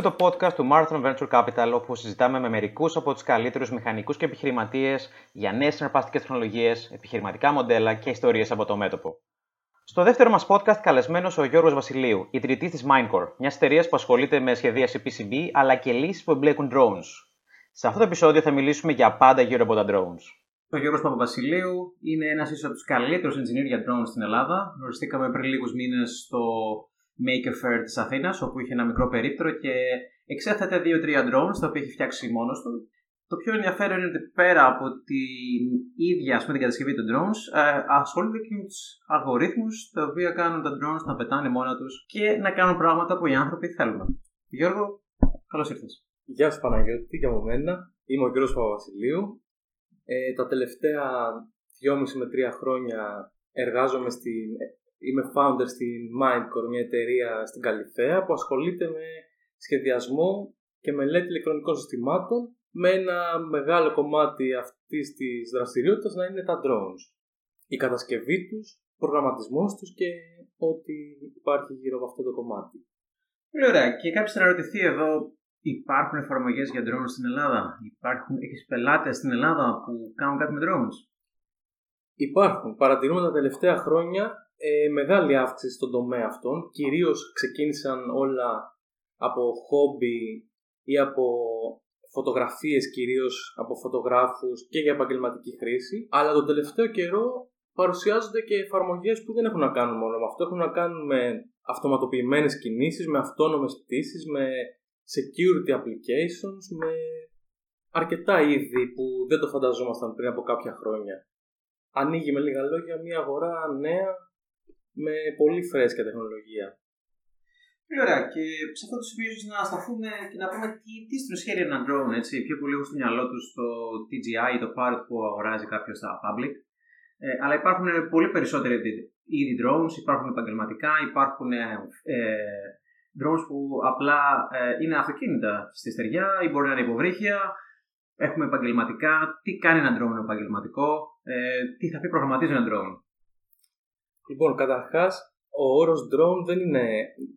Ακούτε το podcast του Marathon Venture Capital, όπου συζητάμε με μερικούς από τους καλύτερους μηχανικούς και επιχειρηματίες για νέες συναρπαστικές τεχνολογίες, επιχειρηματικά μοντέλα και ιστορίες από το μέτωπο. Στο δεύτερο μας podcast, καλεσμένος ο Γιώργος Βασιλείου, ιδρυτής της Minecore, μιας εταιρείας που ασχολείται με σχεδίαση PCB αλλά και λύσεις που εμπλέκουν drones. Σε αυτό το επεισόδιο θα μιλήσουμε για πάντα γύρω από τα drones. Ο Γιώργος Παπαβασιλείου είναι ένας ίσω από τους καλύτερους engineer για drones στην Ελλάδα. Γνωριστήκαμε πριν λίγους μήνες στο Maker Fair της Αθήνας, όπου είχε ένα μικρό περίπτερο και εξέθετε δύο-τρία drones τα οποία έχει φτιάξει μόνος του. Το πιο ενδιαφέρον είναι ότι πέρα από την ίδια ας πούμε, την κατασκευή των drones, ε, ασχολούνται και με τους αλγορίθμους τα οποία κάνουν τα drones να πετάνε μόνα τους και να κάνουν πράγματα που οι άνθρωποι θέλουν. Γιώργο, καλώς ήρθες. Γεια σας Παναγιώτη, και από μένα. Είμαι ο κ. Παπαβασιλείου. Ε, τα τελευταία 2,5 με 3 χρόνια εργάζομαι στην Είμαι founder στην Mindcore, μια εταιρεία στην Καλυθέα που ασχολείται με σχεδιασμό και μελέτη ηλεκτρονικών συστημάτων με ένα μεγάλο κομμάτι αυτής της δραστηριότητας να είναι τα drones. Η κατασκευή τους, προγραμματισμός τους και ό,τι υπάρχει γύρω από αυτό το κομμάτι. Πολύ ωραία. Και κάποιος θα ρωτηθεί εδώ, υπάρχουν εφαρμογές για drones στην Ελλάδα; Υπάρχουν, έχεις πελάτες στην Ελλάδα που κάνουν κάτι με drones; Υπάρχουν. Παρατηρούμε τα τελευταία χρόνια ε, μεγάλη αύξηση στον τομέα αυτών. Κυρίως ξεκίνησαν όλα από χόμπι ή από φωτογραφίες κυρίως από φωτογράφους και για επαγγελματική χρήση. Αλλά τον τελευταίο καιρό παρουσιάζονται και εφαρμογές που δεν έχουν να κάνουν μόνο με αυτό. Έχουν να κάνουν με αυτοματοποιημένες κινήσεις, με αυτόνομες πτήσεις, με security applications, με αρκετά είδη που δεν το φανταζόμασταν πριν από κάποια χρόνια. Ανοίγει με λίγα λόγια μια αγορά νέα με πολύ φρέσκια τεχνολογία. Πολύ ωραία. Και σε αυτό το σημείο να σταθούμε και να πούμε τι, τι στην ουσία είναι ένα drone. Έτσι. Πιο πολύ έχω στο μυαλό τους το TGI ή το Parrot που αγοράζει κάποιος στα public. Ε, αλλά υπάρχουν πολύ περισσότεροι είδη drones, υπάρχουν επαγγελματικά, υπάρχουν ε, ε, drones που απλά ε, είναι αυτοκίνητα στη στεριά ή μπορεί να είναι υποβρύχια. Έχουμε επαγγελματικά. Τι κάνει ένα drone επαγγελματικό, ε, τι θα πει προγραμματίζει ένα drone; Λοιπόν, καταρχάς, ο όρος drone δεν είναι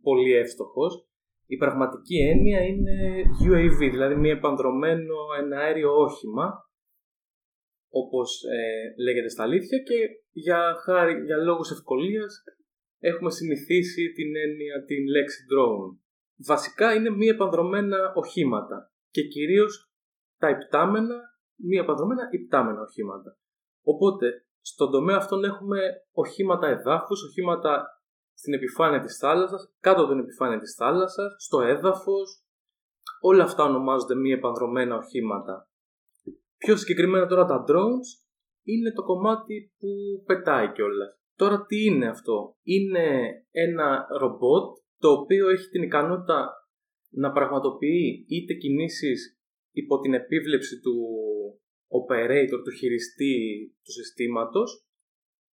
πολύ εύστοχος. Η πραγματική έννοια είναι UAV, δηλαδή μη επανδρομένο ένα αέριο όχημα, όπως ε, λέγεται στα αλήθεια και για, χάρη, για λόγους ευκολίας έχουμε συνηθίσει την έννοια, την λέξη drone. Βασικά είναι μη επανδρομένα οχήματα και κυρίως τα υπτάμενα, μη επανδρομένα υπτάμενα οχήματα. Οπότε στον τομέα αυτόν έχουμε οχήματα εδάφους, οχήματα στην επιφάνεια της θάλασσας, κάτω από την επιφάνεια της θάλασσας, στο έδαφος. Όλα αυτά ονομάζονται μη επανδρομένα οχήματα. Πιο συγκεκριμένα τώρα τα drones είναι το κομμάτι που πετάει κιόλας. Τώρα τι είναι αυτό; Είναι ένα ρομπότ το οποίο έχει την ικανότητα να πραγματοποιεί είτε κινήσεις υπό την επίβλεψη του operator, του χειριστή του συστήματος,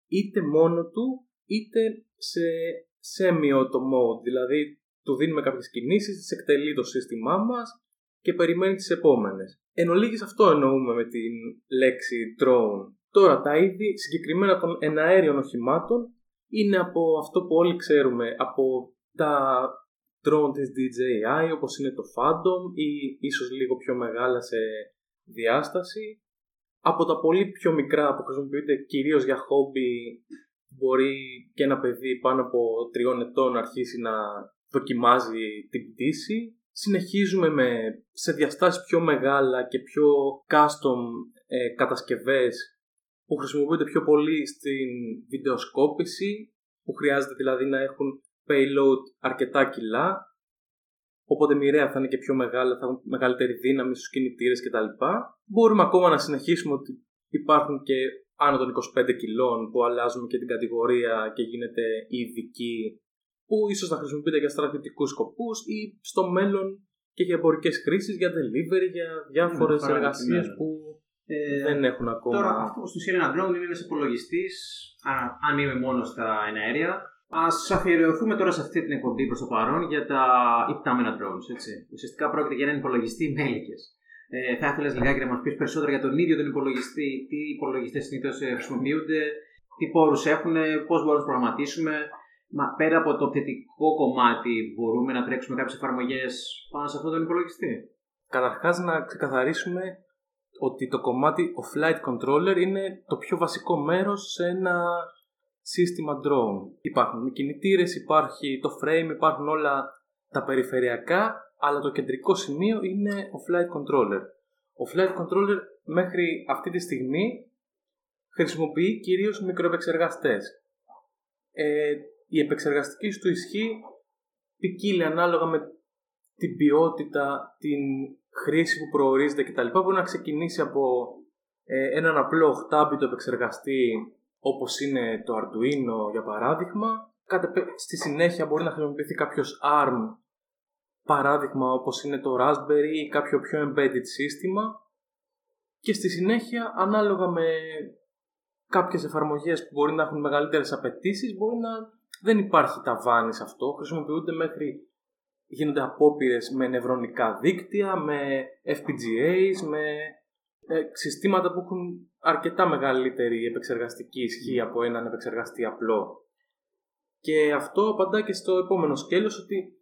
είτε μόνο του, είτε σε semi-auto mode, δηλαδή του δίνουμε κάποιες κινήσεις, τις εκτελεί το σύστημά μας και περιμένει τις επόμενες. Εν ολίγης αυτό εννοούμε με την λέξη drone. Τώρα τα είδη συγκεκριμένα των εναέριων οχημάτων είναι από αυτό που όλοι ξέρουμε, από τα drone της DJI όπως είναι το Phantom ή ίσως λίγο πιο μεγάλα σε διάσταση από τα πολύ πιο μικρά που χρησιμοποιείται κυρίως για χόμπι μπορεί και ένα παιδί πάνω από τριών ετών να αρχίσει να δοκιμάζει την πτήση. Συνεχίζουμε με, σε διαστάσεις πιο μεγάλα και πιο custom ε, κατασκευές που χρησιμοποιούνται πιο πολύ στην βιντεοσκόπηση που χρειάζεται δηλαδή να έχουν payload αρκετά κιλά Οπότε μοιραία θα είναι και πιο μεγάλα, θα έχουν μεγαλύτερη δύναμη στους κινητήρες κτλ. Μπορούμε ακόμα να συνεχίσουμε ότι υπάρχουν και άνω των 25 κιλών που αλλάζουμε και την κατηγορία και γίνεται ειδική που ίσως να χρησιμοποιείται για στρατιωτικούς σκοπούς ή στο μέλλον και για εμπορικές χρήσει, για delivery, για διάφορες mm, εργασίες που ε, δεν έχουν ακόμα. Τώρα, αυτό που στην ένα drone είναι ένα υπολογιστής, αν είμαι μόνος στα εναέρια, Α αφιερωθούμε τώρα σε αυτή την εκπομπή προς το παρόν για τα υπτάμενα drones. Έτσι. Ουσιαστικά πρόκειται για έναν υπολογιστή με έλικες. Ε, θα ήθελες λιγάκι να μας πεις περισσότερα για τον ίδιο τον υπολογιστή, τι υπολογιστές συνήθως χρησιμοποιούνται, τι πόρους έχουν, πώς μπορούμε να τους προγραμματίσουμε Μα πέρα από το πτυτικό κομμάτι, μπορούμε να τρέξουμε κάποιες εφαρμογές πάνω σε αυτόν τον υπολογιστή; Καταρχάς, να ξεκαθαρίσουμε ότι το κομμάτι ο flight controller είναι το πιο βασικό μέρος σε ένα σύστημα drone. Υπάρχουν οι κινητήρες, υπάρχει το frame, υπάρχουν όλα τα περιφερειακά, αλλά το κεντρικό σημείο είναι ο flight controller. Ο flight controller μέχρι αυτή τη στιγμή χρησιμοποιεί κυρίως μικροεπεξεργαστές. Ε, η επεξεργαστική του ισχύ ποικίλει ανάλογα με την ποιότητα, την χρήση που προορίζεται κτλ. Μπορεί να ξεκινήσει από ε, έναν απλό 8 επεξεργαστή όπως είναι το Arduino για παράδειγμα. Στη συνέχεια μπορεί να χρησιμοποιηθεί κάποιος ARM παράδειγμα όπως είναι το Raspberry ή κάποιο πιο embedded σύστημα και στη συνέχεια ανάλογα με κάποιες εφαρμογές που μπορεί να έχουν μεγαλύτερες απαιτήσεις, μπορεί να δεν υπάρχει ταβάνι σε αυτό, χρησιμοποιούνται μέχρι γίνονται απόπειρες με νευρονικά δίκτυα, με FPGAs, με ε, συστήματα που έχουν αρκετά μεγαλύτερη επεξεργαστική ισχύ από έναν επεξεργαστή απλό. Και αυτό απαντά και στο επόμενο σκέλος ότι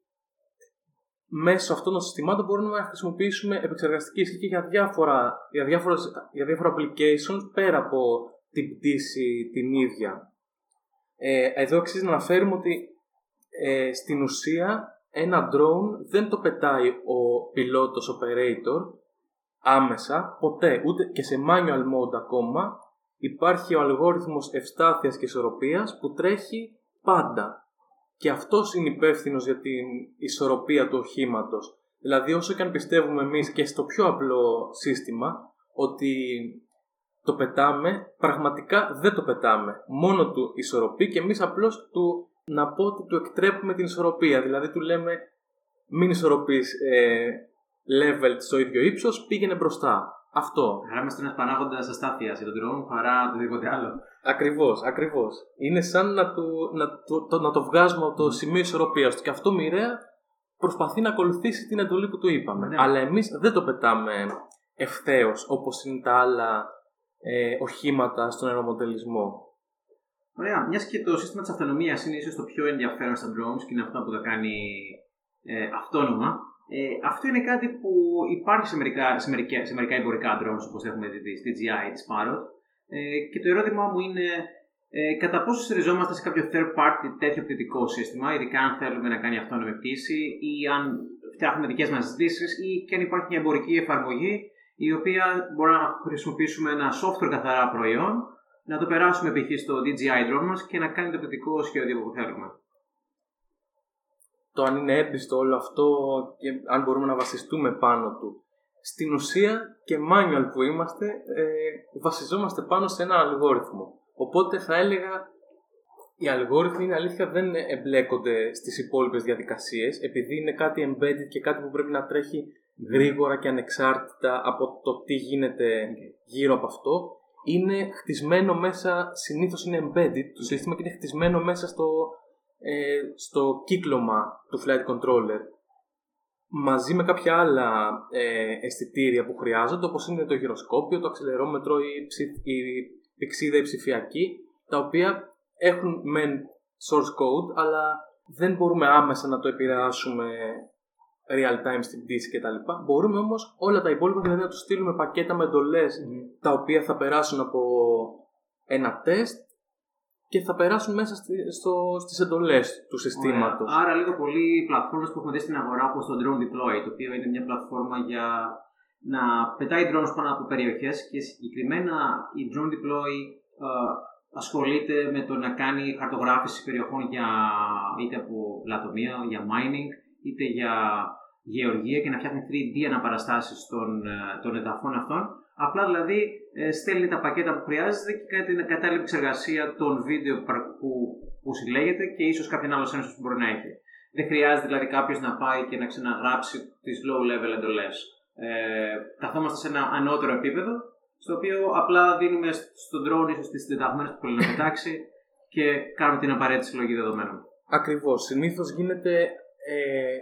μέσω αυτών των συστημάτων μπορούμε να χρησιμοποιήσουμε επεξεργαστική ισχύ για διάφορα, για, διάφορες, για διάφορα applications πέρα από την πτήση την ίδια. Ε, εδώ αξίζει να αναφέρουμε ότι ε, στην ουσία ένα drone δεν το πετάει ο πιλότος operator άμεσα, ποτέ, ούτε και σε manual mode ακόμα, υπάρχει ο αλγόριθμος ευστάθειας και ισορροπίας που τρέχει πάντα. Και αυτός είναι υπεύθυνος για την ισορροπία του οχήματος. Δηλαδή όσο και αν πιστεύουμε εμείς και στο πιο απλό σύστημα ότι το πετάμε, πραγματικά δεν το πετάμε. Μόνο του ισορροπεί και εμείς απλώς του να πω ότι του εκτρέπουμε την ισορροπία. Δηλαδή του λέμε μην ισορροπείς ε, level στο ίδιος ύψος, πήγαινε μπροστά. Αυτό. Άρα είμαστε ένας παράγοντας αστάθειας για τον drone παρά οτιδήποτε άλλο. Ακριβώς, ακριβώς. Είναι σαν να, του, να, το, να το βγάζουμε από το σημείο ισορροπίας του. Και αυτό μοιραία προσπαθεί να ακολουθήσει την εντολή που του είπαμε. Ναι. Αλλά εμείς δεν το πετάμε ευθέως όπως είναι τα άλλα ε, οχήματα στον αερομοντελισμό. Ωραία. Μιας και το σύστημα της αυτονομίας είναι ίσως το πιο ενδιαφέρον στα drones και είναι αυτό που τα κάνει ε, αυτόνομα. Ε, αυτό είναι κάτι που υπάρχει σε μερικά, σε μερικά, σε μερικά εμπορικά drones όπως έχουμε δει στη GI της Parrot ε, και το ερώτημά μου είναι ε, κατά πόσο στηριζόμαστε σε κάποιο third party τέτοιο πτυτικό σύστημα, ειδικά αν θέλουμε να κάνει αυτόνομη πτήση ή αν φτιάχνουμε δικές μας λύσει ή και αν υπάρχει μια εμπορική εφαρμογή η οποία μπορεί να χρησιμοποιήσουμε ένα software καθαρά προϊόν, να το περάσουμε π.χ. στο DJI drone μας και να κάνει το πτυτικό σχέδιο που θέλουμε το αν είναι έμπιστο όλο αυτό και αν μπορούμε να βασιστούμε πάνω του. Στην ουσία και manual που είμαστε ε, βασιζόμαστε πάνω σε ένα αλγόριθμο. Οπότε θα έλεγα οι αλγόριθμοι είναι αλήθεια δεν εμπλέκονται στις υπόλοιπες διαδικασίες επειδή είναι κάτι embedded και κάτι που πρέπει να τρέχει γρήγορα και ανεξάρτητα από το τι γίνεται γύρω από αυτό είναι χτισμένο μέσα, συνήθως είναι embedded το σύστημα και είναι χτισμένο μέσα στο ε, στο κύκλωμα του flight controller μαζί με κάποια άλλα ε, αισθητήρια που χρειάζονται όπως είναι το γυροσκόπιο, το αξιλερόμετρο, η, ψη, η πηξίδα η ψηφιακή τα οποία έχουν μεν source code αλλά δεν μπορούμε άμεσα να το επηρεάσουμε real time στην πτήση κτλ. Μπορούμε όμως όλα τα υπόλοιπα δηλαδή να τους στείλουμε πακέτα με εντολές τα οποία θα περάσουν από ένα τεστ και θα περάσουν μέσα στι στο, στις εντολές του συστήματος. Άρα λίγο πολύ οι πλατφόρμες που έχουμε δει στην αγορά όπως το Drone Deploy, το οποίο είναι μια πλατφόρμα για να πετάει drones πάνω από περιοχές και συγκεκριμένα η Drone Deploy ε, ασχολείται με το να κάνει χαρτογράφηση περιοχών για, είτε από λατομία, για mining, είτε για γεωργία και να φτιάχνει 3D αναπαραστάσεις των, ε, των εδαφών αυτών Απλά δηλαδή ε, στέλνει τα πακέτα που χρειάζεται και κάνει την κατάλληλη εξεργασία των βίντεο που, που συλλέγεται και ίσως κάποιον άλλος ένστο που μπορεί να έχει. Δεν χρειάζεται δηλαδή κάποιος να πάει και να ξαναγράψει τις low level εντολές. Ε, καθόμαστε σε ένα ανώτερο επίπεδο, στο οποίο απλά δίνουμε στον drone ίσως τις συντεταγμένε που θέλει να πετάξει και κάνουμε την απαραίτητη συλλογή δεδομένων. Ακριβώς. Συνήθως γίνεται ε,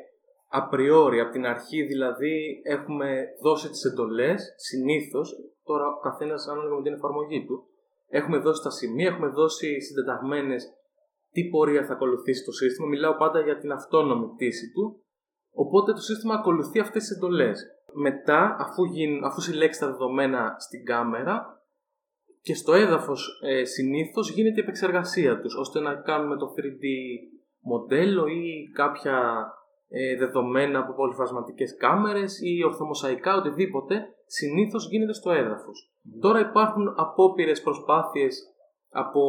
απριόρι, από την αρχή δηλαδή έχουμε δώσει τις εντολές, συνήθως, τώρα ο καθένας ανάλογα με την εφαρμογή του, έχουμε δώσει τα σημεία, έχουμε δώσει συντεταγμένες τι πορεία θα ακολουθήσει το σύστημα. Μιλάω πάντα για την αυτόνομη πτήση του. Οπότε το σύστημα ακολουθεί αυτές τις εντολές. Μετά, αφού, γίν, αφού συλλέξει τα δεδομένα στην κάμερα και στο έδαφος ε, συνήθως γίνεται η επεξεργασία τους, ώστε να κάνουμε το 3D μοντέλο ή κάποια ε, δεδομένα από πολυφασματικές κάμερες ή ορθομοσαϊκά, οτιδήποτε, συνήθως γίνεται στο έδαφος. Τώρα υπάρχουν απόπειρες προσπάθειες από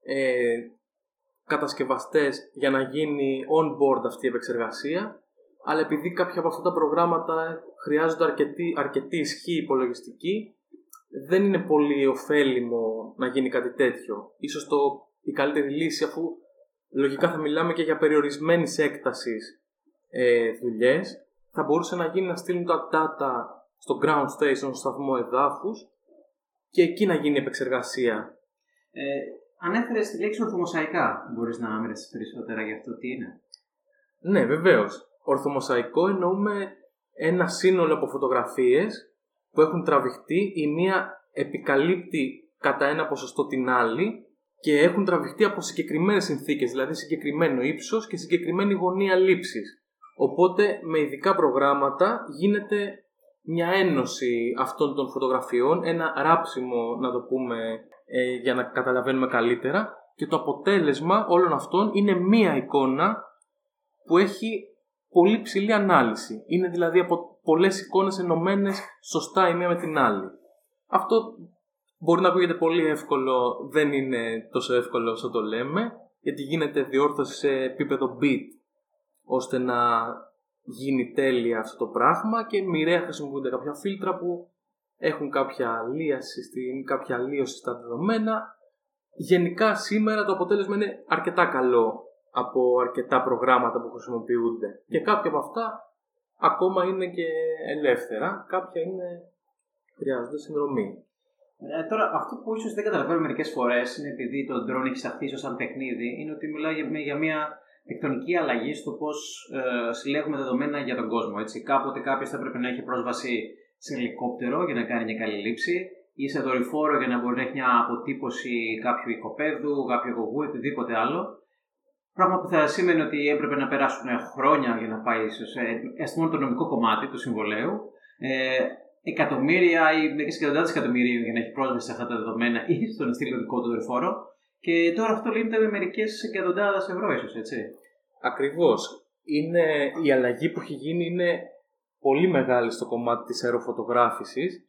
ε, κατασκευαστές για να γίνει on-board αυτή η επεξεργασία, αλλά επειδή κάποια από αυτά τα προγράμματα χρειάζονται αρκετή, αρκετή ισχύ υπολογιστική, δεν είναι πολύ ωφέλιμο να γίνει κάτι τέτοιο. Ίσως το, η καλύτερη λύση, αφού λογικά θα μιλάμε και για περιορισμένης έκτασης ε, δουλειές, θα μπορούσε να γίνει να στείλουν τα data στο ground station, στο σταθμό εδάφους και εκεί να γίνει η επεξεργασία. Ε, Ανέφερε τη λέξη ορθομοσαϊκά. Μπορείς να μοιραστεί περισσότερα για αυτό τι είναι. Ναι, βεβαίως. Ορθομοσαϊκό εννοούμε ένα σύνολο από φωτογραφίες που έχουν τραβηχτεί. Η μία επικαλύπτει κατά ένα ποσοστό την άλλη και έχουν τραβηχτεί από συγκεκριμένες συνθήκες, δηλαδή συγκεκριμένο ύψος και συγκεκριμένη γωνία λήψης. Οπότε με ειδικά προγράμματα γίνεται μια ένωση αυτών των φωτογραφιών, ένα ράψιμο να το πούμε ε, για να καταλαβαίνουμε καλύτερα και το αποτέλεσμα όλων αυτών είναι μία εικόνα που έχει πολύ ψηλή ανάλυση. Είναι δηλαδή από πολλές εικόνες ενωμένες σωστά η μία με την άλλη. Αυτό μπορεί να ακούγεται πολύ εύκολο, δεν είναι τόσο εύκολο όσο το λέμε, γιατί γίνεται διόρθωση σε επίπεδο bit, ώστε να γίνει τέλεια αυτό το πράγμα και μοιραία χρησιμοποιούνται κάποια φίλτρα που έχουν κάποια λίαση, στην, κάποια λίωση στα δεδομένα. Γενικά σήμερα το αποτέλεσμα είναι αρκετά καλό από αρκετά προγράμματα που χρησιμοποιούνται. Και κάποια από αυτά ακόμα είναι και ελεύθερα, κάποια είναι χρειάζονται συνδρομή. Ε, τώρα, αυτό που ίσως δεν καταλαβαίνω μερικές φορές είναι επειδή το drone έχει σταθεί σαν παιχνίδι, είναι ότι μιλάει για, για μια τεκτονική αλλαγή στο πώς ε, συλλέγουμε δεδομένα για τον κόσμο. Έτσι. Κάποτε κάποιος θα έπρεπε να έχει πρόσβαση σε ελικόπτερο για να κάνει μια καλή λήψη ή σε δορυφόρο για να μπορεί να έχει μια αποτύπωση κάποιου οικοπαίδου, κάποιου εγωγού, οτιδήποτε άλλο. Πράγμα που θα σημαίνει ότι έπρεπε να περάσουν χρόνια για να πάει σε μόνο το νομικό κομμάτι του συμβολέου. Ε, εκατομμύρια ή μερικές εκατοντάδες εκατομμυρίων για να έχει πρόσβαση σε αυτά τα δεδομένα ή στον δικό του δορυφόρο. Και τώρα αυτό λύνεται με μερικές εκατοντάδες ευρώ, ίσως έτσι. Ακριβώς. Η αλλαγή που έχει γίνει είναι πολύ μεγάλη στο κομμάτι της αεροφωτογράφησης.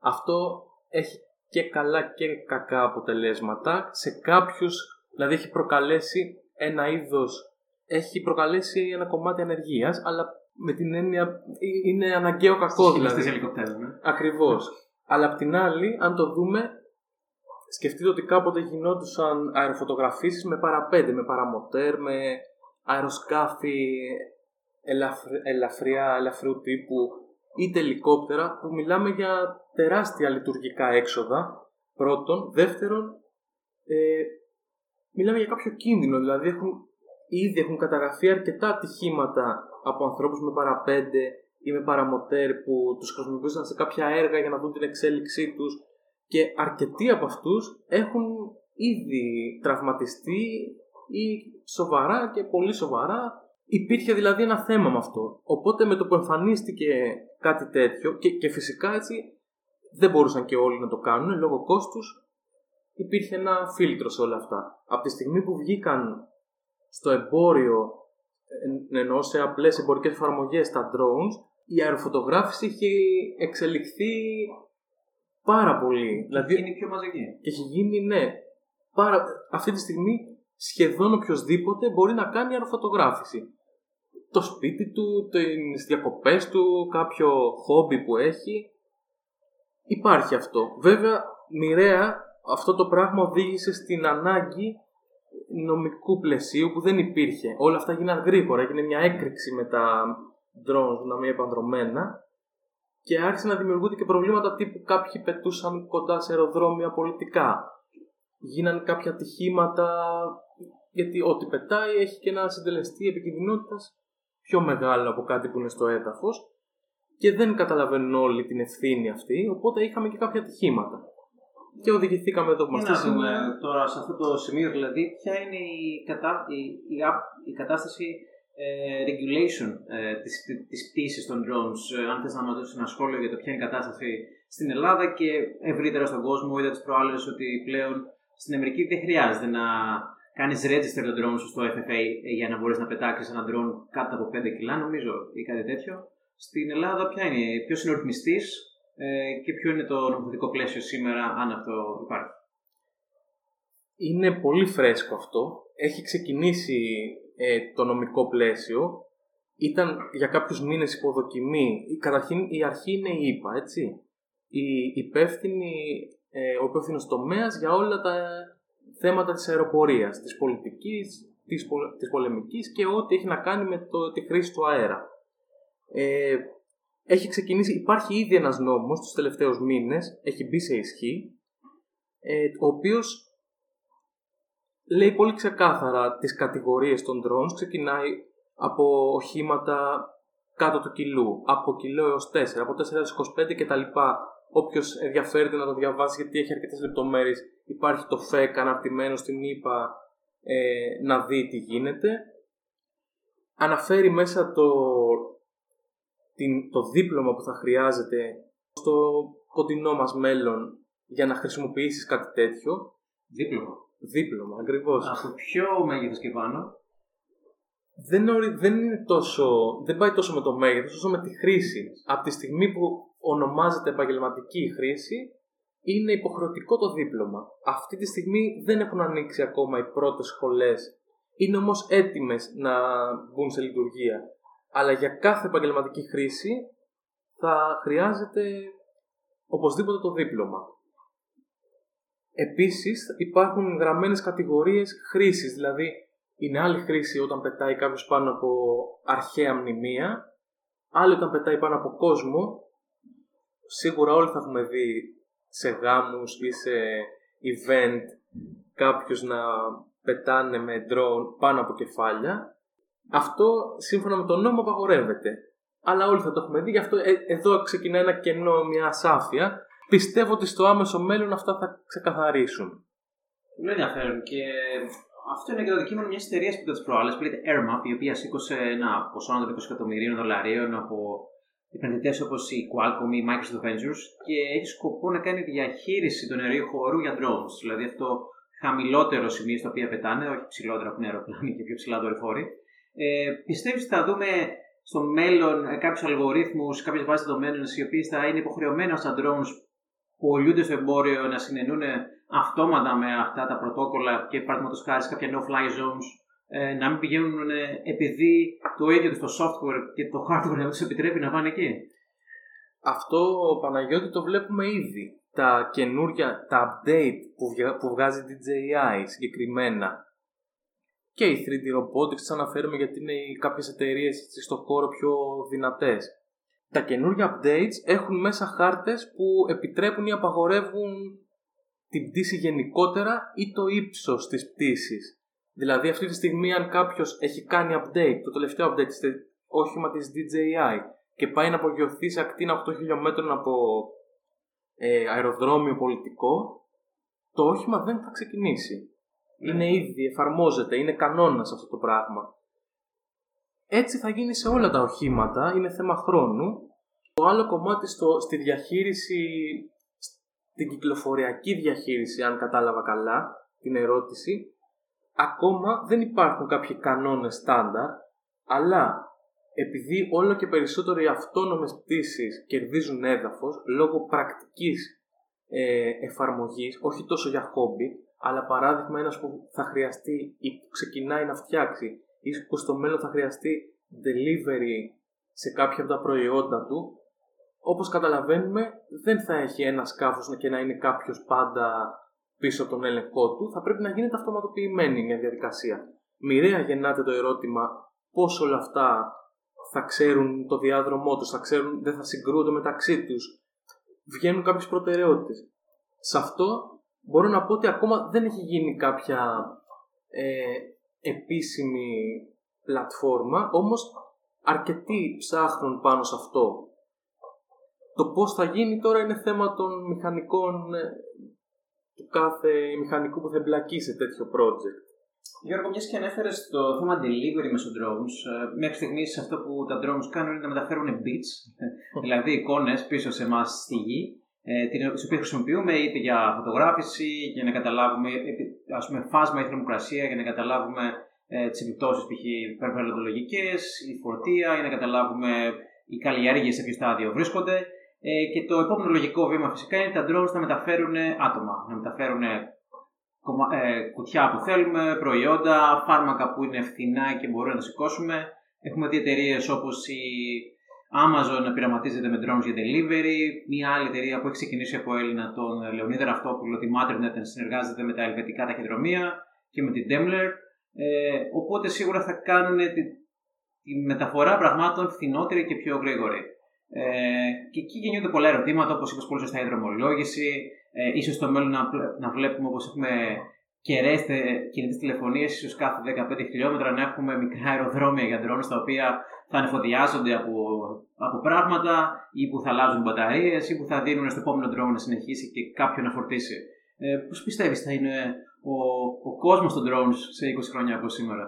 Αυτό έχει και καλά και κακά αποτελέσματα. Σε κάποιους, δηλαδή έχει προκαλέσει ένα είδος, έχει προκαλέσει ένα κομμάτι ανεργίας, αλλά με την έννοια είναι αναγκαίο κακό δηλαδή. Ναι. Ακριβώς. αλλά απ' την άλλη, αν το δούμε, σκεφτείτε ότι κάποτε γινόντουσαν αεροφωτογραφίσεις με παραπέντε, με παραμοτέρ, με αεροσκάφη ελαφριά, ελαφρού τύπου ή τελικόπτερα που μιλάμε για τεράστια λειτουργικά έξοδα πρώτον. Δεύτερον, ε, μιλάμε για κάποιο κίνδυνο, δηλαδή έχουν, ήδη έχουν καταγραφεί αρκετά ατυχήματα από ανθρώπους με παραπέντε ή με παραμοτέρ που τους χρησιμοποιούσαν σε κάποια έργα για να δουν την εξέλιξή τους και αρκετοί από αυτούς έχουν ήδη τραυματιστεί ή σοβαρά και πολύ σοβαρά Υπήρχε δηλαδή ένα θέμα με αυτό. Οπότε με το που εμφανίστηκε κάτι τέτοιο και, και φυσικά έτσι δεν μπορούσαν και όλοι να το κάνουν λόγω κόστους υπήρχε ένα φίλτρο σε όλα αυτά. Από τη στιγμή που βγήκαν στο εμπόριο ενώ σε απλές εμπορικές εφαρμογές τα drones η αεροφωτογράφηση είχε εξελιχθεί πάρα πολύ. Δηλαδή, γίνει πιο μαζική. Και έχει γίνει, ναι. Πάρα... Αυτή τη στιγμή σχεδόν οποιοδήποτε μπορεί να κάνει αεροφωτογράφηση το σπίτι του, τις διακοπές του, κάποιο χόμπι που έχει. Υπάρχει αυτό. Βέβαια, μοιραία αυτό το πράγμα οδήγησε στην ανάγκη νομικού πλαισίου που δεν υπήρχε. Όλα αυτά γίνανε γρήγορα, έγινε μια έκρηξη με τα drones να μην επανδρομένα και άρχισαν να δημιουργούνται και προβλήματα τύπου κάποιοι πετούσαν κοντά σε αεροδρόμια πολιτικά. Γίνανε κάποια ατυχήματα γιατί ό,τι πετάει έχει και ένα συντελεστή επικινδυνότητας πιο μεγάλο από κάτι που είναι στο έδαφος και δεν καταλαβαίνουν όλοι την ευθύνη αυτή, οπότε είχαμε και κάποια ατυχήματα. και οδηγηθήκαμε εδώ που Για είμαστε να δούμε σήμερα. τώρα σε αυτό το σημείο δηλαδή ποια είναι η, κατα... η, η, ά- η κατάσταση ε, regulation ε, της, της πτήσης των drones. Ε, αν θες να μας δώσεις ένα σχόλιο για το ποια είναι η κατάσταση στην Ελλάδα και ευρύτερα στον κόσμο. Είδα τις προάλλες ότι πλέον στην Αμερική δεν χρειάζεται να κάνεις register τον drone σου στο FFA για να μπορείς να πετάξεις ένα drone κάτω από 5 κιλά νομίζω ή κάτι τέτοιο. Στην Ελλάδα ποια είναι, ποιος είναι ο ρυθμιστής ε, και ποιο είναι το νομοθετικό πλαίσιο σήμερα αν αυτό υπάρχει; Είναι πολύ φρέσκο αυτό. Έχει ξεκινήσει ε, το νομικό πλαίσιο. Ήταν για κάποιους μήνες υποδοκιμή. Η- Καταρχήν η αρχή είναι η ΙΠΑ, έτσι. Η υπεύθυνη, ε, ο υπεύθυνος τομέας για όλα τα θέματα της αεροπορίας, της πολιτικής, της, πο- της πολεμικής και ό,τι έχει να κάνει με το, τη χρήση του αέρα. Ε, έχει ξεκινήσει, υπάρχει ήδη ένας νόμος τους τελευταίους μήνες, έχει μπει σε ισχύ, ε, ο οποίος λέει πολύ ξεκάθαρα τις κατηγορίες των drones. Ξεκινάει από οχήματα κάτω του κιλού, από κιλό έως 4, από 4 έως 25 κτλ. Όποιος ενδιαφέρεται να το διαβάσει γιατί έχει αρκετές λεπτομέρειες, υπάρχει το FEC αναρτημένο στην ΕΠΑ ε, να δει τι γίνεται. Αναφέρει μέσα το, την, το δίπλωμα που θα χρειάζεται στο κοντινό μας μέλλον για να χρησιμοποιήσεις κάτι τέτοιο. Δίπλωμα. Δίπλωμα, ακριβώς. Από ποιο μέγεθος και πάνω. δεν, ορι- δεν, είναι τόσο, δεν πάει τόσο με το μέγεθος, όσο με τη χρήση. Από τη στιγμή που ονομάζεται επαγγελματική η χρήση, είναι υποχρεωτικό το δίπλωμα. Αυτή τη στιγμή δεν έχουν ανοίξει ακόμα οι πρώτες σχολές. Είναι όμως έτοιμες να μπουν σε λειτουργία. Αλλά για κάθε επαγγελματική χρήση θα χρειάζεται οπωσδήποτε το δίπλωμα. Επίσης υπάρχουν γραμμένες κατηγορίες χρήσης, δηλαδή είναι άλλη χρήση όταν πετάει κάποιος πάνω από αρχαία μνημεία, άλλη όταν πετάει πάνω από κόσμο. Σίγουρα όλοι θα έχουμε δει σε γάμους ή σε event κάποιους να πετάνε με drone πάνω από κεφάλια. Αυτό σύμφωνα με τον νόμο απαγορεύεται. Αλλά όλοι θα το έχουμε δει, γι' αυτό ε- εδώ ξεκινά ένα κενό, μια ασάφεια. Πιστεύω ότι στο άμεσο μέλλον αυτά θα ξεκαθαρίσουν. Πολύ ενδιαφέρον και αυτό είναι και το αντικείμενο μιας εταιρείας που ήταν τις προάλλες που λέγεται AirMap, η οποία σήκωσε ένα ποσό άνω των 20 εκατομμυρίων δολαρίων από επενδυτές όπως η Qualcomm ή η Microsoft Ventures και έχει σκοπό να κάνει διαχείριση του νερίου χώρου για drones. Δηλαδή αυτό χαμηλότερο σημείο στα οποία πετάνε, όχι ψηλότερα που είναι αεροπλάνη και πιο ψηλά δορυφόροι. Ε, Πιστεύεις ότι θα δούμε στο μέλλον κάποιους αλγορίθμους, κάποιες βάσεις δεδομένων, οι οποίες θα είναι υποχρεωμένα στα drones που πωλούνται στο εμπόριο να συνενούν αυτόματα με αυτά τα πρωτόκολλα και παραδείγματος χάρη σε κάποια no-fly zones ε, να μην πηγαίνουν ε, επειδή το ίδιο τους το software και το hardware δεν τους επιτρέπει να πάνε εκεί. Αυτό, Παναγιώτη, το βλέπουμε ήδη. Τα καινούρια, τα update που, βγα- που βγάζει DJI συγκεκριμένα και οι 3D Robotics, τις αναφέρουμε γιατί είναι οι κάποιες εταιρείες έτσι στο χώρο πιο δυνατές. Τα καινούργια updates έχουν μέσα χάρτες που επιτρέπουν ή απαγορεύουν την πτήση γενικότερα ή το ύψος της πτήσης. Δηλαδή αυτή τη στιγμή αν κάποιος έχει κάνει update, το τελευταίο update στο όχημα της DJI και πάει να απογειωθεί σε ακτίνα 8 χιλιόμετρων από ε, αεροδρόμιο πολιτικό, το όχημα δεν θα ξεκινήσει. Είναι ήδη, εφαρμόζεται, είναι κανόνας αυτό το πράγμα. Έτσι θα γίνει σε όλα τα οχήματα, είναι θέμα χρόνου. Το άλλο κομμάτι στο, στη διαχείριση, στην κυκλοφοριακή διαχείριση, αν κατάλαβα καλά την ερώτηση, ακόμα δεν υπάρχουν κάποιοι κανόνες στάνταρ, αλλά επειδή όλο και περισσότερο οι αυτόνομες πτήσεις κερδίζουν έδαφος λόγω πρακτικής ε, εφαρμογής, όχι τόσο για χόμπι, αλλά παράδειγμα ένας που θα χρειαστεί ή που ξεκινάει να φτιάξει ή που στο μέλλον θα χρειαστεί delivery σε κάποια από τα προϊόντα του, όπως καταλαβαίνουμε δεν θα έχει ένα σκάφος και να είναι κάποιος πάντα πίσω από τον έλεγχό του, θα πρέπει να γίνεται αυτοματοποιημένη μια διαδικασία. Μοιραία γεννάται το ερώτημα πώς όλα αυτά θα ξέρουν το διάδρομό τους, θα ξέρουν, δεν θα συγκρούονται μεταξύ τους. Βγαίνουν κάποιες προτεραιότητες. Σε αυτό μπορώ να πω ότι ακόμα δεν έχει γίνει κάποια ε, επίσημη πλατφόρμα, όμως αρκετοί ψάχνουν πάνω σε αυτό. Το πώς θα γίνει τώρα είναι θέμα των μηχανικών ε, κάθε μηχανικού που θα εμπλακεί σε τέτοιο project. Γιώργο, μιας και ανέφερες το θέμα delivery μέσω drones, ε, μέχρι στιγμής αυτό που τα drones κάνουν είναι να μεταφέρουν bits, δηλαδή εικόνες πίσω σε εμάς στη γη, ε, τι οποίε χρησιμοποιούμε είτε για φωτογράφηση, για να καταλάβουμε ας πούμε, φάσμα ή θερμοκρασία, για να καταλάβουμε ε, τις επιπτώσεις π.χ. περιβαλλοντολογικές, η φορτία, για να καταλάβουμε οι καλλιέργειες σε ποιο στάδιο βρίσκονται. Ε, και το επόμενο λογικό βήμα φυσικά είναι τα drones να μεταφέρουν άτομα, να μεταφέρουν ε, κουτιά που θέλουμε, προϊόντα, φάρμακα που είναι φθηνά και μπορούμε να σηκώσουμε. Έχουμε δει εταιρείες όπως η Amazon να πειραματίζεται με drones για delivery. Μια άλλη εταιρεία που έχει ξεκινήσει από Έλληνα, τον Λεωνίδα Ραυτόπουλο, τη Maternet, συνεργάζεται με τα ελβετικά ταχυδρομεία και με την Daimler. Ε, οπότε σίγουρα θα κάνουν τη, τη μεταφορά πραγμάτων φθηνότερη και πιο γρήγορη. Ε, και εκεί γεννιούνται πολλά ερωτήματα, όπως είπες πολύ σωστά, η δρομολόγηση. Ε, ίσως στο μέλλον να, να βλέπουμε όπως έχουμε κεραίε κινητή τηλεφωνία, ίσως κάθε 15 χιλιόμετρα να έχουμε μικρά αεροδρόμια για drones τα οποία θα ανεφοδιάζονται από, από πράγματα ή που θα αλλάζουν μπαταρίες ή που θα δίνουν στο επόμενο drone να συνεχίσει και κάποιον να φορτίσει. Ε, Πώς πιστεύεις θα είναι ο, ο κόσμος των drones σε 20 χρόνια από σήμερα;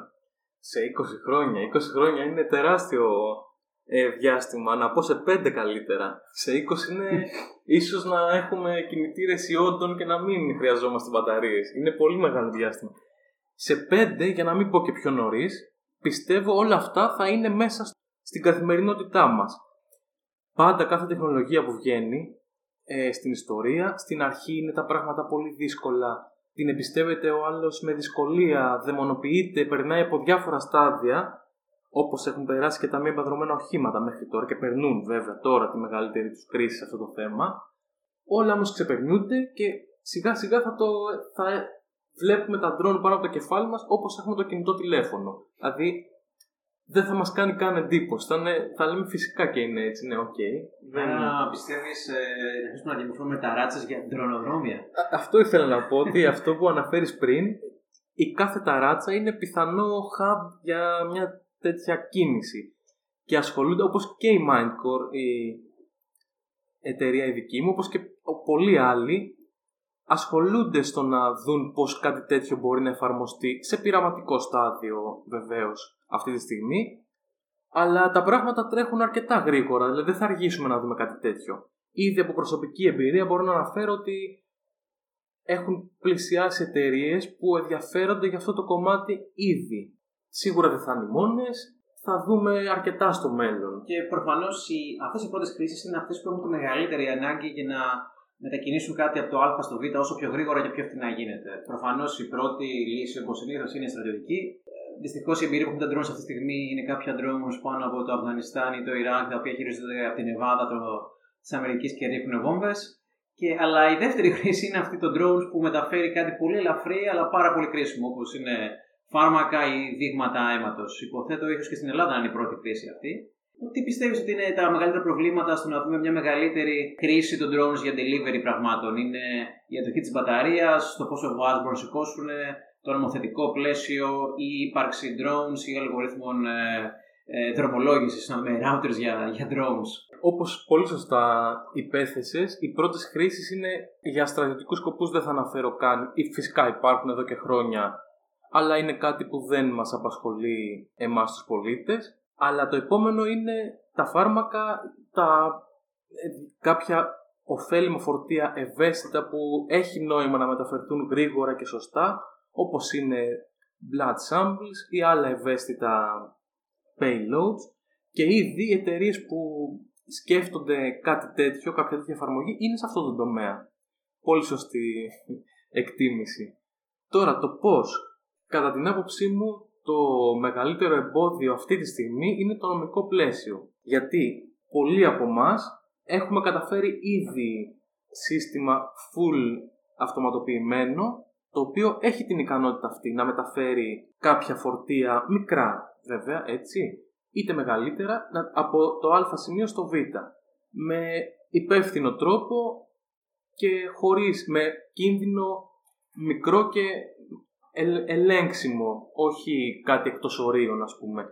Σε 20 χρόνια. 20 χρόνια είναι τεράστιο ε, διάστημα, να πω σε 5 καλύτερα. Σε 20 είναι ίσως να έχουμε κινητήρες ιόντων και να μην χρειαζόμαστε μπαταρίες. Είναι πολύ μεγάλο διάστημα. Σε 5, για να μην πω και πιο νωρίς, πιστεύω όλα αυτά θα είναι μέσα στην καθημερινότητά μας. Πάντα κάθε τεχνολογία που βγαίνει ε, στην ιστορία, στην αρχή είναι τα πράγματα πολύ δύσκολα. Την εμπιστεύεται ο άλλος με δυσκολία, δαιμονοποιείται, περνάει από διάφορα στάδια όπως έχουν περάσει και τα μη εμπαδρομένα οχήματα μέχρι τώρα και περνούν βέβαια τώρα τη μεγαλύτερη τους κρίση σε αυτό το θέμα. Όλα όμως ξεπερνούνται και σιγά σιγά θα, το, θα βλέπουμε τα ντρόν πάνω από το κεφάλι μας όπως έχουμε το κινητό τηλέφωνο. Δηλαδή δεν θα μας κάνει καν εντύπωση. Θα, θα λέμε φυσικά και είναι έτσι, ναι, οκ. Okay. Δεν πιστεύεις ε, να δημιουργούμε ταράτσες για ντρονοδρόμια; Αυτό ήθελα να πω ότι αυτό που αναφέρεις πριν, η κάθε ταράτσα είναι πιθανό hub για μια τέτοια κίνηση. Και ασχολούνται όπως και η Mindcore, η εταιρεία η δική μου, όπως και πολλοί άλλοι, ασχολούνται στο να δουν πώς κάτι τέτοιο μπορεί να εφαρμοστεί σε πειραματικό στάδιο βεβαίως αυτή τη στιγμή, αλλά τα πράγματα τρέχουν αρκετά γρήγορα, δηλαδή δεν θα αργήσουμε να δούμε κάτι τέτοιο. Ήδη από προσωπική εμπειρία μπορώ να αναφέρω ότι έχουν πλησιάσει εταιρείες που ενδιαφέρονται για αυτό το κομμάτι ήδη. Σίγουρα δεν θα είναι μόνες, θα δούμε αρκετά στο μέλλον. Και προφανώς αυτές οι πρώτες κρίσεις είναι αυτές που έχουν τη μεγαλύτερη ανάγκη για να μετακινήσουν κάτι από το Α στο Β όσο πιο γρήγορα και πιο φθηνά γίνεται. Προφανώς η πρώτη λύση, όπως συνήθως, είναι στρατιωτική. Δυστυχώς η εμπειρία που έχουν τα drones αυτή τη στιγμή είναι κάποια drones πάνω από το Αφγανιστάν ή το Ιράκ, τα οποία χειρίζονται από την Εβάδα της Αμερικής και ρίχνουν βόμβες. Και, αλλά η δεύτερη χρήση είναι αυτή το drones που μεταφέρει κάτι πολύ ελαφρύ αλλά πάρα πολύ κρίσιμο, όπως είναι φάρμακα ή δείγματα αίματος. Υποθέτω ίσως και στην Ελλάδα να είναι η πρώτη κρίση αυτή. Τι πιστεύεις ότι είναι τα μεγαλύτερα προβλήματα στο να δούμε μια μεγαλύτερη χρήση των drones για delivery πραγμάτων, Είναι η αντοχή της μπαταρίας, το πόσο βάζ μπορούν να σηκώσουν, το νομοθετικό πλαίσιο, η ύπαρξη drones ή αλγορίθμων ε, ε, δρομολόγησης με routers για, για drones. Όπως πολύ σωστά υπέθεσες, οι πρώτες χρήσει είναι για στρατιωτικούς σκοπούς, δεν θα αναφέρω καν. Φυσικά υπάρχουν εδώ και χρόνια αλλά είναι κάτι που δεν μας απασχολεί εμάς τους πολίτες. Αλλά το επόμενο είναι τα φάρμακα, τα ε, κάποια ωφέλιμα φορτία ευαίσθητα που έχει νόημα να μεταφερθούν γρήγορα και σωστά, όπως είναι blood samples ή άλλα ευαίσθητα payloads και ήδη οι εταιρείες που σκέφτονται κάτι τέτοιο, κάποια τέτοια εφαρμογή, είναι σε αυτό το τομέα. Πολύ σωστή εκτίμηση. Τώρα το πώς Κατά την άποψή μου, το μεγαλύτερο εμπόδιο αυτή τη στιγμή είναι το νομικό πλαίσιο. Γιατί πολλοί από εμάς έχουμε καταφέρει ήδη σύστημα full αυτοματοποιημένο, το οποίο έχει την ικανότητα αυτή να μεταφέρει κάποια φορτία μικρά, βέβαια, έτσι, είτε μεγαλύτερα, από το α σημείο στο β. Με υπεύθυνο τρόπο και χωρίς, με κίνδυνο μικρό και ελέγξιμο, όχι κάτι εκτός ορίων ας πούμε.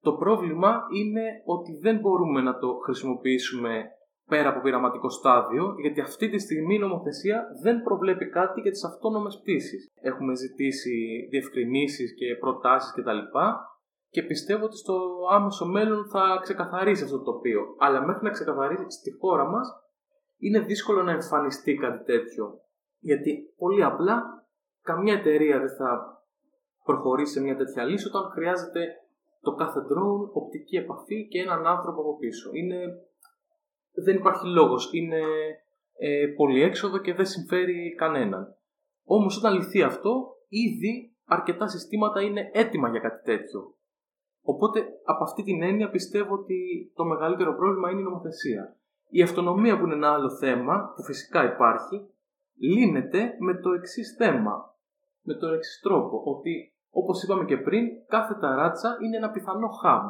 Το πρόβλημα είναι ότι δεν μπορούμε να το χρησιμοποιήσουμε πέρα από πειραματικό στάδιο, γιατί αυτή τη στιγμή η νομοθεσία δεν προβλέπει κάτι για τις αυτόνομες πτήσεις. Έχουμε ζητήσει διευκρινήσεις και προτάσεις κτλ. Και πιστεύω ότι στο άμεσο μέλλον θα ξεκαθαρίσει αυτό το τοπίο. Αλλά μέχρι να ξεκαθαρίσει στη χώρα μας είναι δύσκολο να εμφανιστεί κάτι τέτοιο. Γιατί πολύ απλά καμιά εταιρεία δεν θα προχωρήσει σε μια τέτοια λύση όταν χρειάζεται το κάθε drone, οπτική επαφή και έναν άνθρωπο από πίσω. Είναι... Δεν υπάρχει λόγος. Είναι ε, πολυέξοδο και δεν συμφέρει κανέναν. Όμως όταν λυθεί αυτό, ήδη αρκετά συστήματα είναι έτοιμα για κάτι τέτοιο. Οπότε από αυτή την έννοια πιστεύω ότι το μεγαλύτερο πρόβλημα είναι η νομοθεσία. Η αυτονομία που είναι ένα άλλο θέμα, που φυσικά υπάρχει, λύνεται με το εξής θέμα. Με το εξής τρόπο, ότι όπως είπαμε και πριν, κάθε ταράτσα είναι ένα πιθανό hub.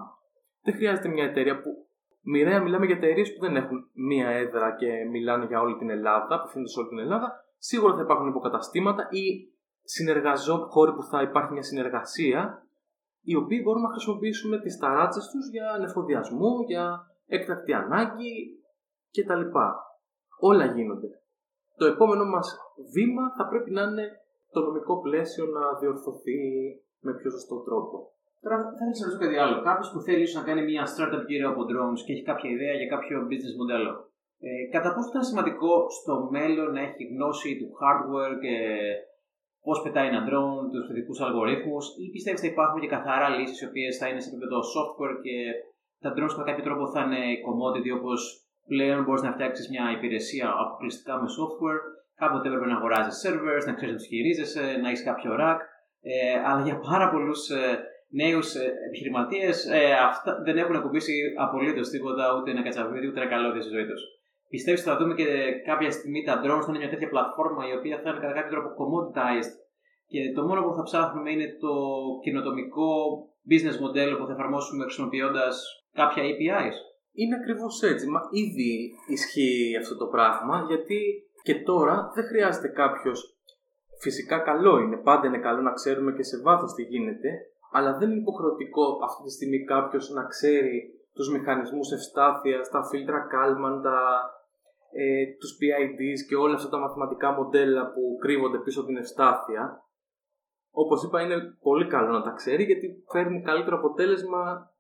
Δεν χρειάζεται μια εταιρεία που μοιραία μιλάμε για εταιρείες που δεν έχουν μία έδρα και μιλάνε για όλη την Ελλάδα, απευθύνονται σε όλη την Ελλάδα. Σίγουρα θα υπάρχουν υποκαταστήματα ή συνεργαζό, χώροι που θα υπάρχει μια συνεργασία, οι οποίοι μπορούν να χρησιμοποιήσουμε τις ταράτσες τους για νεφοδιασμό, για έκτακτη ανάγκη κτλ. Όλα γίνονται. Το επόμενο μας βήμα θα πρέπει να είναι το νομικό πλαίσιο να διορθωθεί με πιο σωστό τρόπο. Τώρα θα ήθελα να ρωτήσω κάτι άλλο. Κάποιος που θέλει ίσως να κάνει μια startup γύρω από drones και έχει κάποια ιδέα για κάποιο business μοντέλο. Ε, κατά πόσο ήταν σημαντικό στο μέλλον να έχει γνώση του hardware και πώς πετάει ένα drone, τους ειδικού αλγορίθμους, ή πιστεύεις ότι θα υπάρχουν και καθαρά λύσεις οι οποίες θα είναι σε επίπεδο software και τα drones κατά κάποιο τρόπο θα είναι commodity όπως πλέον μπορείς να φτιάξεις μια υπηρεσία αποκλειστικά με software Κάποτε έπρεπε να αγοράζεις servers, να ξέρεις να τους χειρίζεσαι, να έχεις κάποιο rack. Ε, αλλά για πάρα πολλούς ε, νέους ε, επιχειρηματίες ε, δεν έχουν ακουμπήσει απολύτως τίποτα, ούτε ένα κατσαβίδι, ούτε ένα καλώδιο στη ζωή τους. Πιστεύεις ότι θα δούμε και κάποια στιγμή τα drones θα είναι μια τέτοια πλατφόρμα η οποία θα είναι κατά κάποιο τρόπο commoditized και το μόνο που θα ψάχνουμε είναι το κοινοτομικό business μοντέλο που θα εφαρμόσουμε χρησιμοποιώντας κάποια APIs. Είναι ακριβώς έτσι. Μα ήδη ισχύει αυτό το πράγμα γιατί και τώρα δεν χρειάζεται κάποιος. Φυσικά καλό είναι, πάντα είναι καλό να ξέρουμε και σε βάθος τι γίνεται, αλλά δεν είναι υποχρεωτικό αυτή τη στιγμή κάποιος να ξέρει τους μηχανισμούς ευστάθειας, τα φίλτρα Kalman, τα, ε, τους PIDs και όλα αυτά τα μαθηματικά μοντέλα που κρύβονται πίσω από την ευστάθεια. Όπως είπα είναι πολύ καλό να τα ξέρει γιατί φέρνει καλύτερο αποτέλεσμα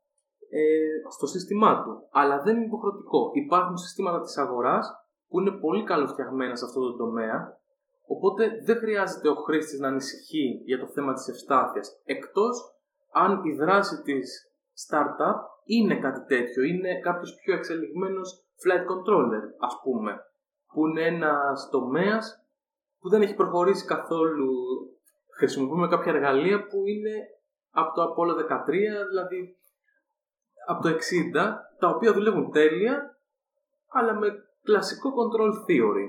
ε, στο σύστημά του. Αλλά δεν είναι υποχρεωτικό. Υπάρχουν συστήματα της αγοράς που είναι πολύ καλοφτιαγμένα σε αυτό το τομέα, οπότε δεν χρειάζεται ο χρήστης να ανησυχεί για το θέμα της ευστάθειας, εκτός αν η δράση της startup είναι κάτι τέτοιο, είναι κάποιος πιο εξελιγμένος flight controller, ας πούμε, που είναι ένας τομέας που δεν έχει προχωρήσει καθόλου. Χρησιμοποιούμε κάποια εργαλεία που είναι από το Apollo 13, δηλαδή από το 60, τα οποία δουλεύουν τέλεια, αλλά με Κλασικό control theory.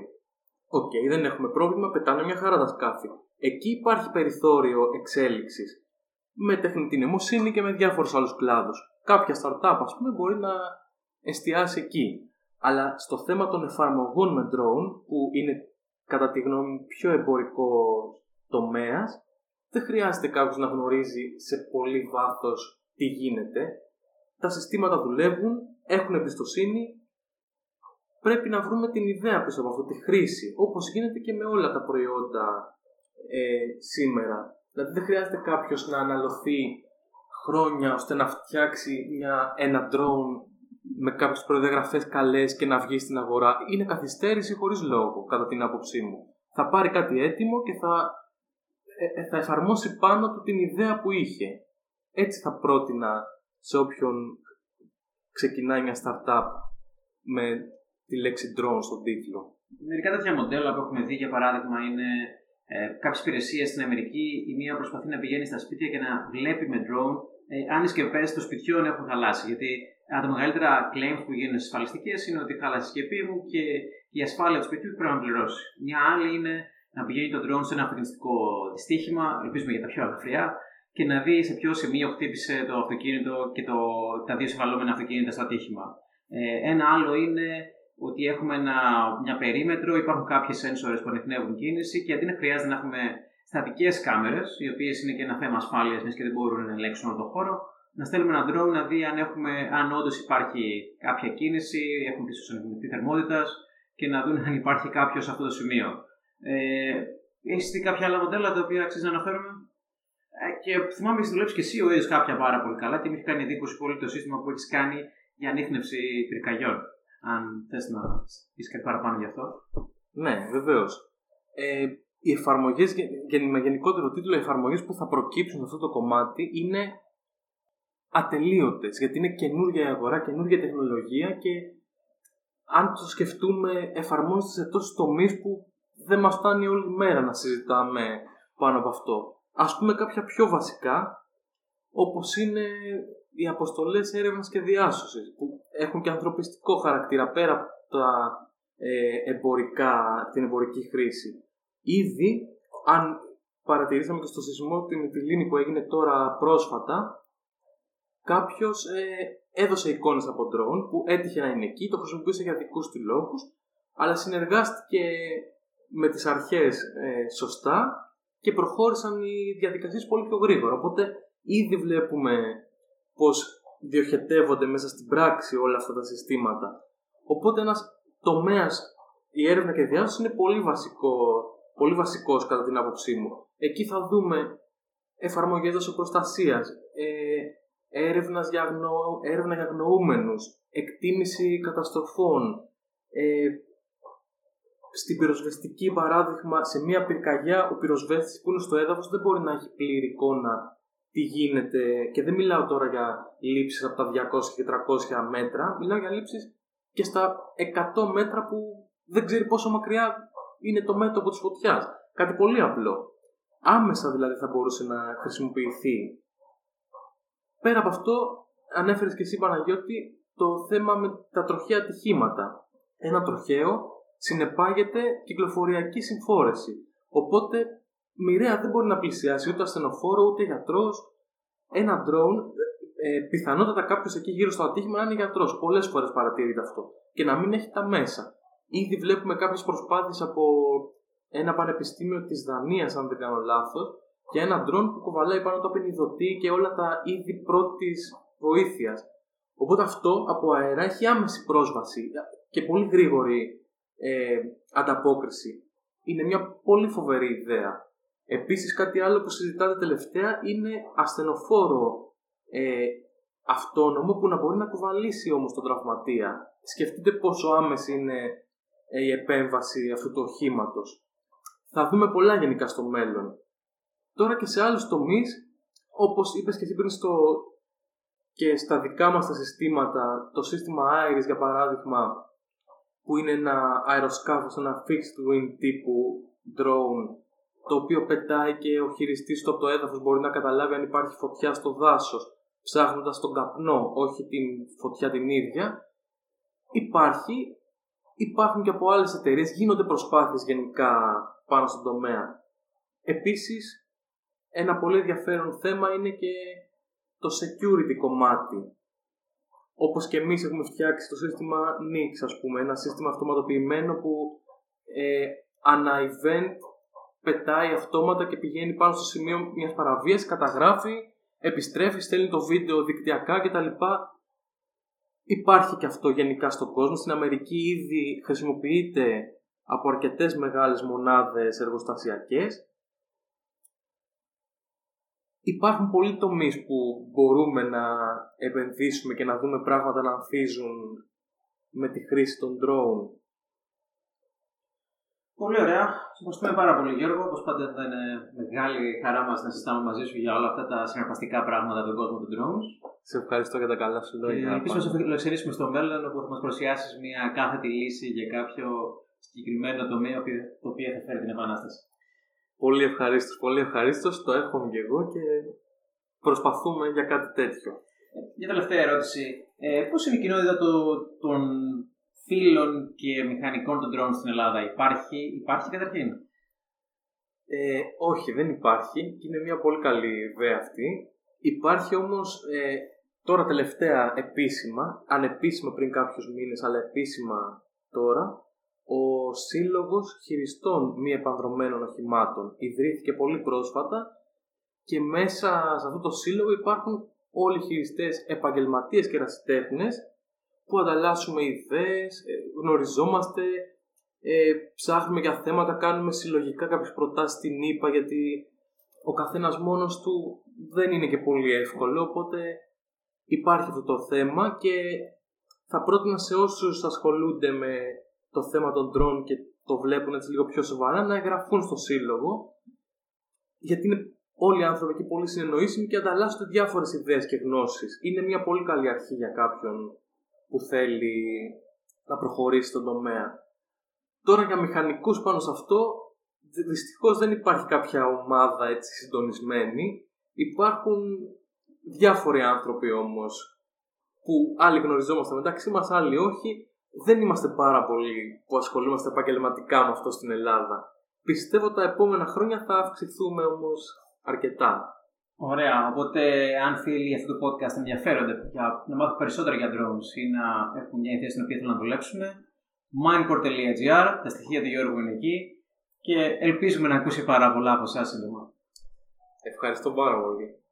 Οκ, okay, δεν έχουμε πρόβλημα, πετάνε μια χαρά τα σκάφη. Εκεί υπάρχει περιθώριο εξέλιξης με τεχνητή νοημοσύνη και με διάφορους άλλους κλάδους. Κάποια startup, ας πούμε, μπορεί να εστιάσει εκεί. Αλλά στο θέμα των εφαρμογών με drone, που είναι κατά τη γνώμη πιο εμπορικό τομέας, δεν χρειάζεται κάποιος να γνωρίζει σε πολύ βάθος τι γίνεται. Τα συστήματα δουλεύουν, έχουν εμπιστοσύνη πρέπει να βρούμε την ιδέα πίσω από αυτό, τη χρήση, όπως γίνεται και με όλα τα προϊόντα ε, σήμερα. Δηλαδή δεν χρειάζεται κάποιος να αναλωθεί χρόνια ώστε να φτιάξει μια, ένα drone με κάποιες προδιαγραφές καλές και να βγει στην αγορά. Είναι καθυστέρηση χωρίς λόγο, κατά την άποψή μου. Θα πάρει κάτι έτοιμο και θα, ε, ε, θα εφαρμόσει πάνω του την ιδέα που είχε. Έτσι θα πρότεινα σε όποιον ξεκινάει μια startup με τη λέξη drone στον τίτλο. Μερικά τέτοια μοντέλα που έχουμε δει, για παράδειγμα, είναι ε, κάποιες υπηρεσίες στην Αμερική. Η μία προσπαθεί να πηγαίνει στα σπίτια και να βλέπει με drone ε, αν οι σκεπέ των σπιτιών έχουν χαλάσει. Γιατί ένα από τα μεγαλύτερα claims που γίνονται στις ασφαλιστικές είναι ότι χάλασε η σκεπή μου και η ασφάλεια του σπιτιού πρέπει να πληρώσει. Μια άλλη είναι να πηγαίνει το drone σε ένα αυτοκινητικό δυστύχημα, ελπίζουμε για τα πιο αγαφριά, και να δει σε ποιο σημείο χτύπησε το αυτοκίνητο και το, τα δύο συμβαλόμενα αυτοκίνητα στο ατύχημα. Ε, ένα άλλο είναι ότι έχουμε ένα, μια περίμετρο, υπάρχουν κάποιες sensors που ανοιχνεύουν κίνηση και αντί να χρειάζεται να έχουμε στατικές κάμερες, οι οποίες είναι και ένα θέμα ασφάλειας, μιας και δεν μπορούν να ελέγξουν όλο τον χώρο, να στέλνουμε ένα drone να δει αν, έχουμε, αν όντως υπάρχει κάποια κίνηση, έχουν πίσω ανοιχτή θερμότητα και να δουν αν υπάρχει κάποιο σε αυτό το σημείο. Ε, έχεις δει κάποια άλλα μοντέλα τα οποία αξίζει να αναφέρουμε; Ε, και θυμάμαι ότι δουλέψει και εσύ ο ίδιος κάποια πάρα πολύ καλά και μου έχει κάνει εντύπωση πολύ το σύστημα που έχεις κάνει για ανείχνευση πυρκαγιών. Αν θες να πεις κάτι παραπάνω γι' αυτό. Ναι, βεβαίως. Ε, οι εφαρμογές, με γενικότερο τίτλο, οι εφαρμογές που θα προκύψουν σε αυτό το κομμάτι είναι ατελείωτες. Γιατί είναι καινούργια η αγορά, καινούργια τεχνολογία και αν το σκεφτούμε, εφαρμόζεται σε τόσους τομείς που δεν μας φτάνει όλη μέρα να συζητάμε πάνω από αυτό. Α πούμε κάποια πιο βασικά, όπως είναι οι αποστολές έρευνας και διάσωσης, που έχουν και ανθρωπιστικό χαρακτήρα πέρα από τα ε, εμπορικά, την εμπορική χρήση. Ήδη, αν παρατηρήσαμε και στο σεισμό την Μυτιλίνη που έγινε τώρα πρόσφατα, κάποιος ε, έδωσε εικόνες από drone που έτυχε να είναι εκεί, το χρησιμοποιούσε για δικούς του λόγους, αλλά συνεργάστηκε με τις αρχές ε, σωστά και προχώρησαν οι διαδικασίες πολύ πιο γρήγορα. Οπότε ήδη βλέπουμε πώς διοχετεύονται μέσα στην πράξη όλα αυτά τα συστήματα. Οπότε ένας τομέας, η έρευνα και η διάσωση είναι πολύ, βασικό, πολύ βασικός κατά την άποψή μου. Εκεί θα δούμε εφαρμογές δοσοπροστασίας, ε, έρευνας για έρευνα για αγνοούμενους, εκτίμηση καταστροφών, ε, στην πυροσβεστική παράδειγμα, σε μια πυρκαγιά, ο πυροσβέστης που είναι στο έδαφος δεν μπορεί να έχει πλήρη εικόνα τι γίνεται και δεν μιλάω τώρα για λήψεις από τα 200 και 300 μέτρα, μιλάω για λήψεις και στα 100 μέτρα που δεν ξέρει πόσο μακριά είναι το μέτωπο της φωτιάς. Κάτι πολύ απλό. Άμεσα δηλαδή θα μπορούσε να χρησιμοποιηθεί. Πέρα από αυτό, ανέφερες και εσύ Παναγιώτη, το θέμα με τα τροχαία ατυχήματα. Ένα τροχαίο συνεπάγεται κυκλοφοριακή συμφόρεση. Οπότε μοιραία δεν μπορεί να πλησιάσει ούτε ασθενοφόρο ούτε γιατρός. Ένα drone, ε, πιθανότατα κάποιος εκεί γύρω στο ατύχημα να είναι γιατρός. Πολλές φορές παρατηρείται αυτό. Και να μην έχει τα μέσα. Ήδη βλέπουμε κάποιες προσπάθειες από ένα πανεπιστήμιο της Δανίας, αν δεν κάνω λάθος, για ένα drone που κουβαλάει πάνω το απενιδωτή και όλα τα είδη πρώτης βοήθειας. Οπότε αυτό από αέρα έχει άμεση πρόσβαση και πολύ γρήγορη ε, ανταπόκριση. Είναι μια πολύ φοβερή ιδέα. Επίσης κάτι άλλο που συζητάτε τελευταία είναι ασθενοφόρο ε, αυτόνομο που να μπορεί να κουβαλήσει όμως τον τραυματία. Σκεφτείτε πόσο άμεση είναι ε, η επέμβαση αυτού του οχήματος. Θα δούμε πολλά γενικά στο μέλλον. Τώρα και σε άλλους τομείς, όπως είπες και εσύ πριν στο, και στα δικά μας τα συστήματα, το σύστημα Iris για παράδειγμα, που είναι ένα αεροσκάφος, ένα fixed wing τύπου drone το οποίο πετάει και ο χειριστής του από το έδαφος μπορεί να καταλάβει αν υπάρχει φωτιά στο δάσος ψάχνοντας τον καπνό, όχι την φωτιά την ίδια. Υπάρχει υπάρχουν και από άλλες εταιρείες γίνονται προσπάθειες γενικά πάνω στον τομέα. Επίσης ένα πολύ ενδιαφέρον θέμα είναι και το security κομμάτι. Όπως και εμείς έχουμε φτιάξει το σύστημα Nix, ας πούμε, ένα σύστημα αυτοματοποιημένο που ε, ανά event πετάει αυτόματα και πηγαίνει πάνω στο σημείο μιας παραβίαση, καταγράφει, επιστρέφει, στέλνει το βίντεο δικτυακά κτλ. Υπάρχει και αυτό γενικά στον κόσμο. Στην Αμερική ήδη χρησιμοποιείται από αρκετές μεγάλες μονάδες εργοστασιακές υπάρχουν πολλοί τομείς που μπορούμε να επενδύσουμε και να δούμε πράγματα να ανθίζουν με τη χρήση των drone. Πολύ ωραία. Σας ευχαριστούμε πάρα πολύ, Γιώργο. Όπως πάντα, ήταν μεγάλη χαρά μας να συζητάμε μαζί σου για όλα αυτά τα συναρπαστικά πράγματα του κόσμου των drones. Σε ευχαριστώ για τα καλά σου λόγια. Ελπίζω να σε φιλοξενήσουμε στο μέλλον, όπου θα μας παρουσιάσει μια κάθετη λύση για κάποιο συγκεκριμένο τομέα το οποίο θα φέρει την επανάσταση. Πολύ ευχαρίστως, πολύ ευχαρίστως. Το εύχομαι και εγώ και προσπαθούμε για κάτι τέτοιο. Μια τελευταία ερώτηση. Ε, Πώς είναι η κοινότητα των φίλων και μηχανικών των drone στην Ελλάδα, Υπάρχει, υπάρχει καταρχήν; Ε, όχι, δεν υπάρχει και είναι μια πολύ καλή ιδέα αυτή. Υπάρχει όμως ε, τώρα τελευταία επίσημα, ανεπίσημα πριν κάποιους μήνες, αλλά επίσημα τώρα, ο Σύλλογος Χειριστών Μη Επανδρομένων Οχημάτων ιδρύθηκε πολύ πρόσφατα και μέσα σε αυτό το σύλλογο υπάρχουν όλοι οι χειριστές επαγγελματίες και ερασιτέχνες που ανταλλάσσουμε ιδέες, ε, γνωριζόμαστε, ε, ψάχνουμε για θέματα, κάνουμε συλλογικά κάποιες προτάσεις στην ΕΠΑ γιατί ο καθένας μόνος του δεν είναι και πολύ εύκολο, οπότε υπάρχει αυτό το θέμα και θα πρότεινα σε όσους ασχολούνται με το θέμα των drone και το βλέπουν έτσι λίγο πιο σοβαρά να εγγραφούν στο σύλλογο γιατί είναι όλοι οι άνθρωποι εκεί πολύ συνεννοήσιμοι και ανταλλάσσονται διάφορες ιδέες και γνώσεις. Είναι μια πολύ καλή αρχή για κάποιον που θέλει να προχωρήσει στον τομέα. Τώρα για μηχανικούς πάνω σε αυτό, δυστυχώς δεν υπάρχει κάποια ομάδα έτσι συντονισμένη. Υπάρχουν διάφοροι άνθρωποι όμως που άλλοι γνωριζόμαστε μεταξύ μας, άλλοι όχι. Δεν είμαστε πάρα πολλοί που ασχολούμαστε επαγγελματικά με αυτό στην Ελλάδα. Πιστεύω τα επόμενα χρόνια θα αυξηθούμε όμως αρκετά. Ωραία. Οπότε, αν φίλοι αυτού του podcast ενδιαφέρονται για να μάθουν περισσότερα για drones ή να έχουν μια ιδέα στην οποία θέλουν να δουλέψουν, minecore.gr, τα στοιχεία του Γιώργου είναι εκεί και ελπίζουμε να ακούσει πάρα πολλά από εσάς σύντομα. Ευχαριστώ πάρα πολύ.